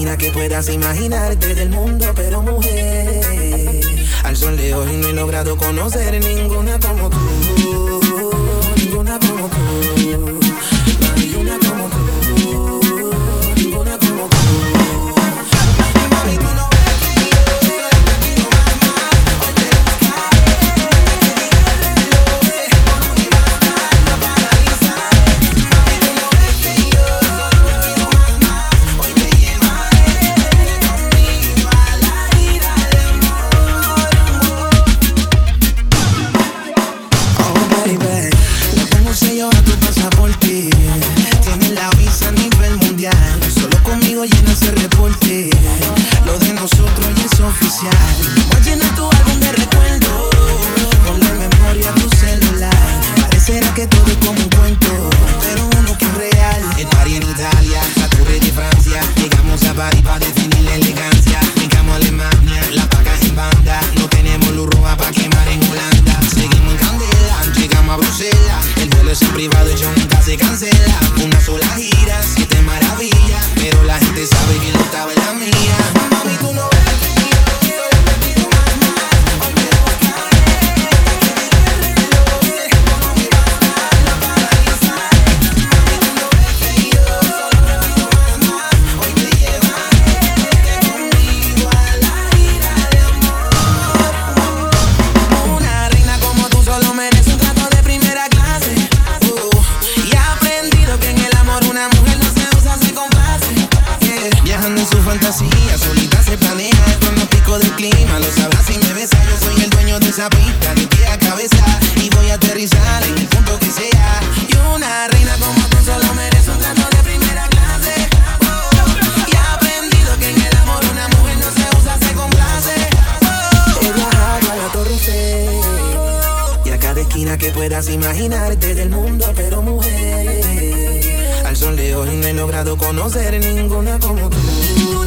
que puedas imaginarte del mundo, pero mujer, al sol de hoy no he logrado conocer ninguna como tú. esa pista de pie a cabeza y voy a aterrizar en el punto que sea. Y una reina como tú solo merece un trato de primera clase. Oh, y he aprendido que en el amor una mujer no se usa, se complace. Oh. He viajado a la Torre C, y a cada esquina que puedas imaginarte del mundo, pero mujer. Al sol de hoy no he logrado conocer ninguna como tú.